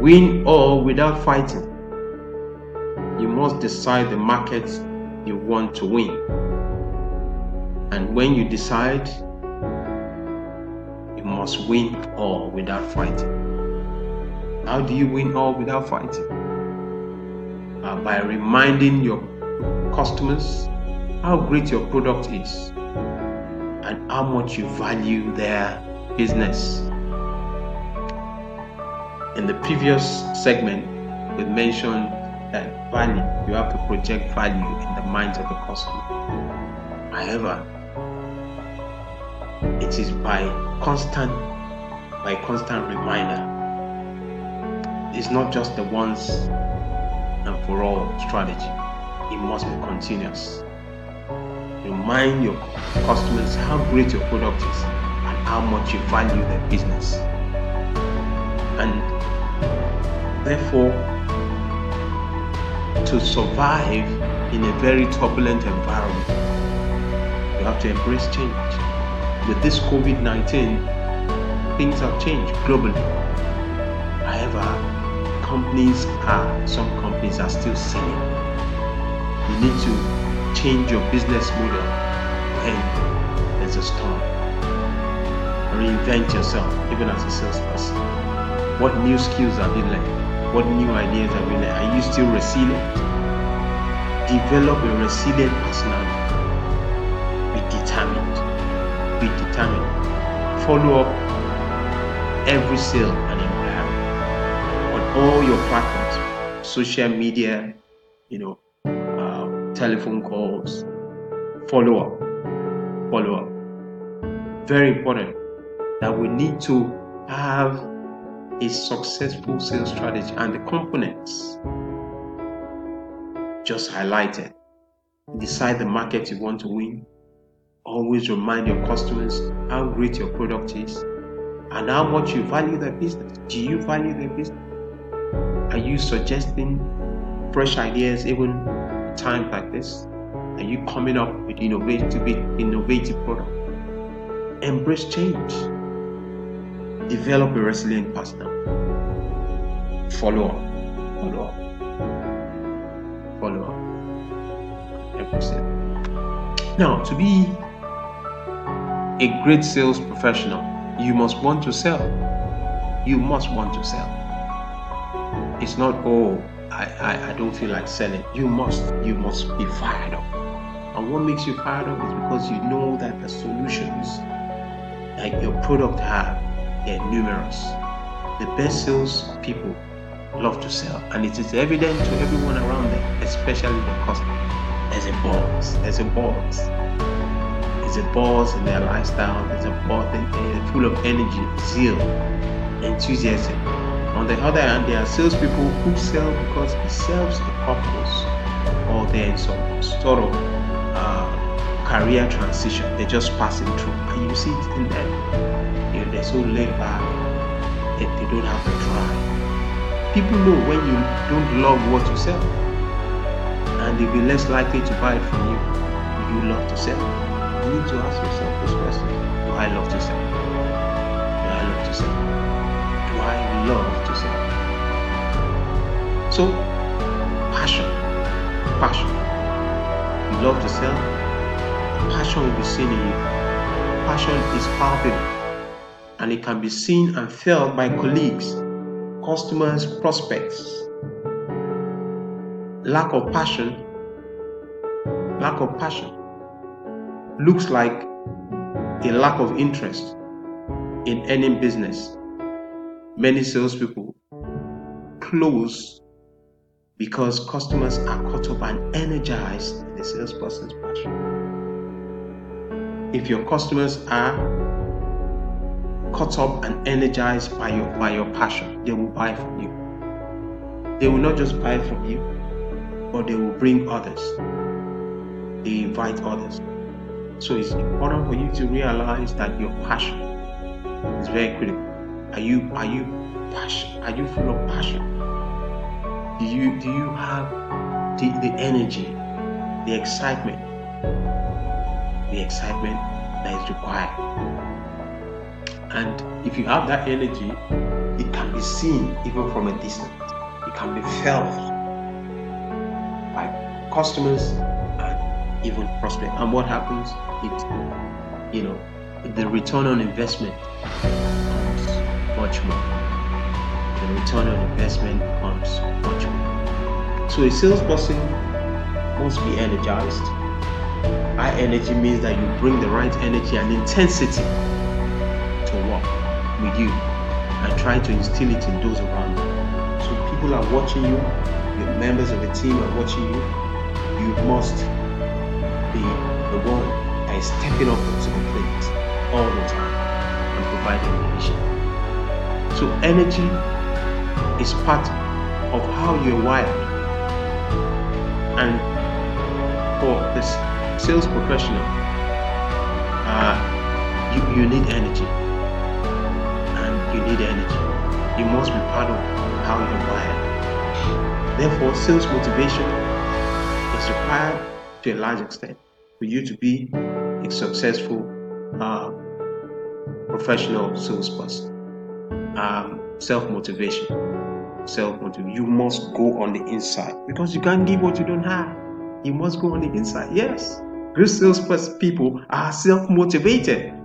Win all without fighting. You must decide the market you want to win. And when you decide, you must win all without fighting. How do you win all without fighting? Uh, by reminding your customers how great your product is and how much you value their business. In the previous segment, we mentioned that value, you have to project value in the minds of the customer. However, it is by constant by constant reminder. It's not just the once and for all strategy. It must be continuous. Remind your customers how great your product is and how much you value their business. And therefore, to survive in a very turbulent environment, you have to embrace change. With this COVID 19, things have changed globally. However, companies are, some companies are still selling. You need to change your business model when there's a storm. Reinvent yourself, even as a salesperson. What new skills have you learned? What new ideas have you learned? Are you still resilient? Develop a resilient personality. Be determined. Be determined. Follow up every sale and inquiry on all your platforms, social media, you know, uh, telephone calls, follow up, follow up. Very important that we need to have a successful sales strategy and the components just highlighted. Decide the market you want to win. Always remind your customers how great your product is and how much you value their business. Do you value their business? Are you suggesting fresh ideas even times like this? Are you coming up with innovative, innovative product? Embrace change. Develop a resilient partner. Follow up. Follow up. Follow up. It. Now, to be a great sales professional, you must want to sell. You must want to sell. It's not, oh, I, I, I don't feel like selling. You must, you must be fired up. And what makes you fired up is because you know that the solutions that your product have, they're numerous. The best sales people love to sell, and it is evident to everyone around them, especially the customer. There's a buzz. There's a buzz. There's a buzz in their lifestyle. There's a buzz. They're full of energy, zeal, enthusiasm on the other hand, there are salespeople who sell because it serves a purpose or they're in some sort of uh, career transition. They're just passing through. And you see it in them. They're so laid back that they don't have the try. People know when you don't love what you sell. And they'll be less likely to buy it from you if you love to sell. You need to ask yourself this question. Do I love to sell? Do I love to sell? Do I love to sell. So, passion. Passion. You love to sell? Passion will be seen in you. Passion is palpable and it can be seen and felt by colleagues, customers, prospects. Lack of passion, lack of passion looks like a lack of interest in any business Many salespeople close because customers are caught up and energized in the salesperson's passion. If your customers are caught up and energized by your by your passion, they will buy from you. They will not just buy from you, but they will bring others. They invite others. So it's important for you to realize that your passion is very critical. Are you are you passion? Are you full of passion? Do you do you have the, the energy, the excitement, the excitement that is required? And if you have that energy, it can be seen even from a distance. It can be felt by customers and even prospects. And what happens? It, you know, the return on investment comes much more. The return on investment comes much more. So a salesperson must be energized. High energy means that you bring the right energy and intensity to work with you and try to instill it in those around you. So people are watching you, the members of the team are watching you. You must be the one that is stepping up to the plate all the time and providing leadership. So energy is part of how you're wired. And for this sales professional, uh, you, you need energy. You need energy. You must be part of how you're wired. Therefore, sales motivation is required to a large extent for you to be a successful uh, professional salesperson. Um, self motivation. Self motivation. You must go on the inside because you can't give what you don't have. You must go on the inside. Yes. Good salesperson people are self motivated.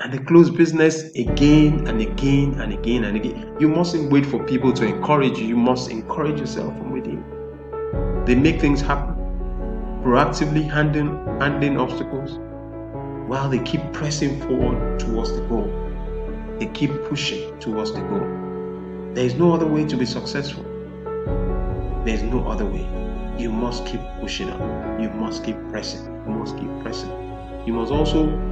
And they close business again and again and again and again. You mustn't wait for people to encourage you. You must encourage yourself from within. They make things happen. Proactively handling, handling obstacles while they keep pressing forward towards the goal. They keep pushing towards the goal. There is no other way to be successful. There is no other way. You must keep pushing up. You must keep pressing. You must keep pressing. You must also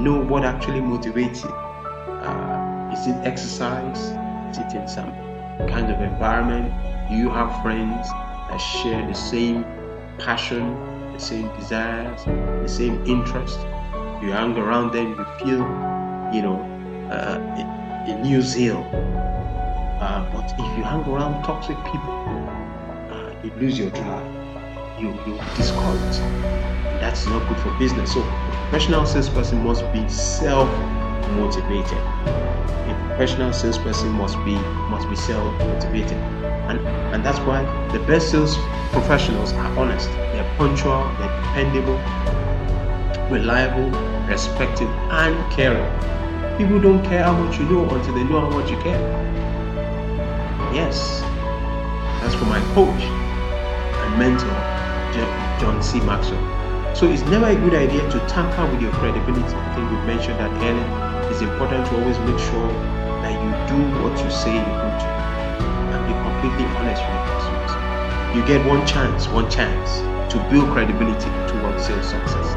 know what actually motivates you. Uh, is it exercise? Is it in some kind of environment? Do you have friends that share the same passion, the same desires, the same interest? You hang around them, you feel, you know, uh, a, a new zeal. Uh, but if you hang around toxic people, uh, you lose your drive. You you discourage. That's not good for business. So professional salesperson must be self-motivated. A professional salesperson must be must be self-motivated. And and that's why the best sales professionals are honest. They're punctual, they're dependable, reliable, respected, and caring. People don't care how much you know until they know how much you care. Yes, that's for my coach and mentor, John C. Maxwell. So it's never a good idea to tamper with your credibility. I think we mentioned that earlier. It's important to always make sure that you do what you say you're going to do and be completely honest with your customers. You get one chance, one chance to build credibility towards sales success.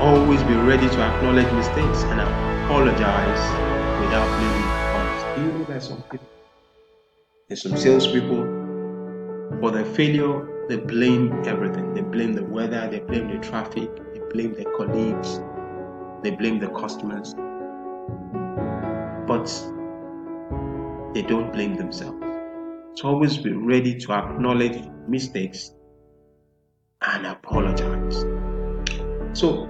Always be ready to acknowledge mistakes and apologize without blaming others. Do you know that some people, there's some salespeople, for their failure, they blame everything. They blame the weather, they blame the traffic, they blame their colleagues, they blame the customers. But they don't blame themselves. So always be ready to acknowledge mistakes and apologize. So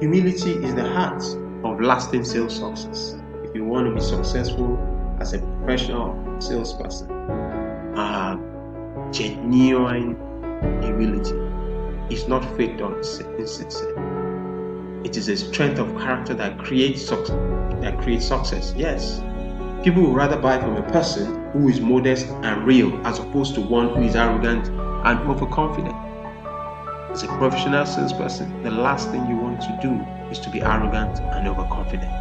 Humility is the heart of lasting sales success. If you want to be successful as a professional salesperson, uh, genuine humility is not faked on insincere. It is a strength of character that creates success. That creates success. Yes, people would rather buy from a person who is modest and real as opposed to one who is arrogant and overconfident. As a professional salesperson, the last thing you want to do is to be arrogant and overconfident.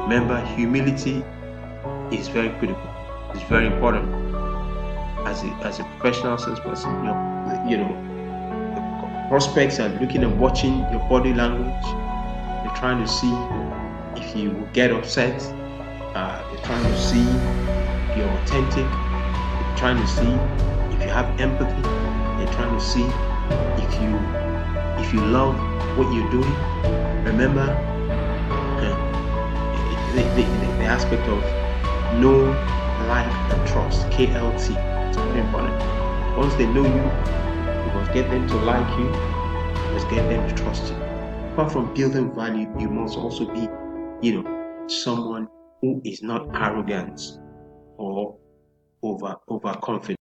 Remember, humility is very critical. It's very important. As a, as a professional salesperson, you know, you know, prospects are looking and watching your body language. They're trying to see if you get upset. Uh, they're trying to see if you're authentic. They're trying to see if you have empathy. They're trying to see if you if you love what you're doing. Remember uh, the, the, the, aspect of know, like, and trust. KLT something upon it. Once they know you, you must get them to like you, you must get them to trust you. Apart from building value, you must also be, you know, someone who is not arrogant or over overconfident.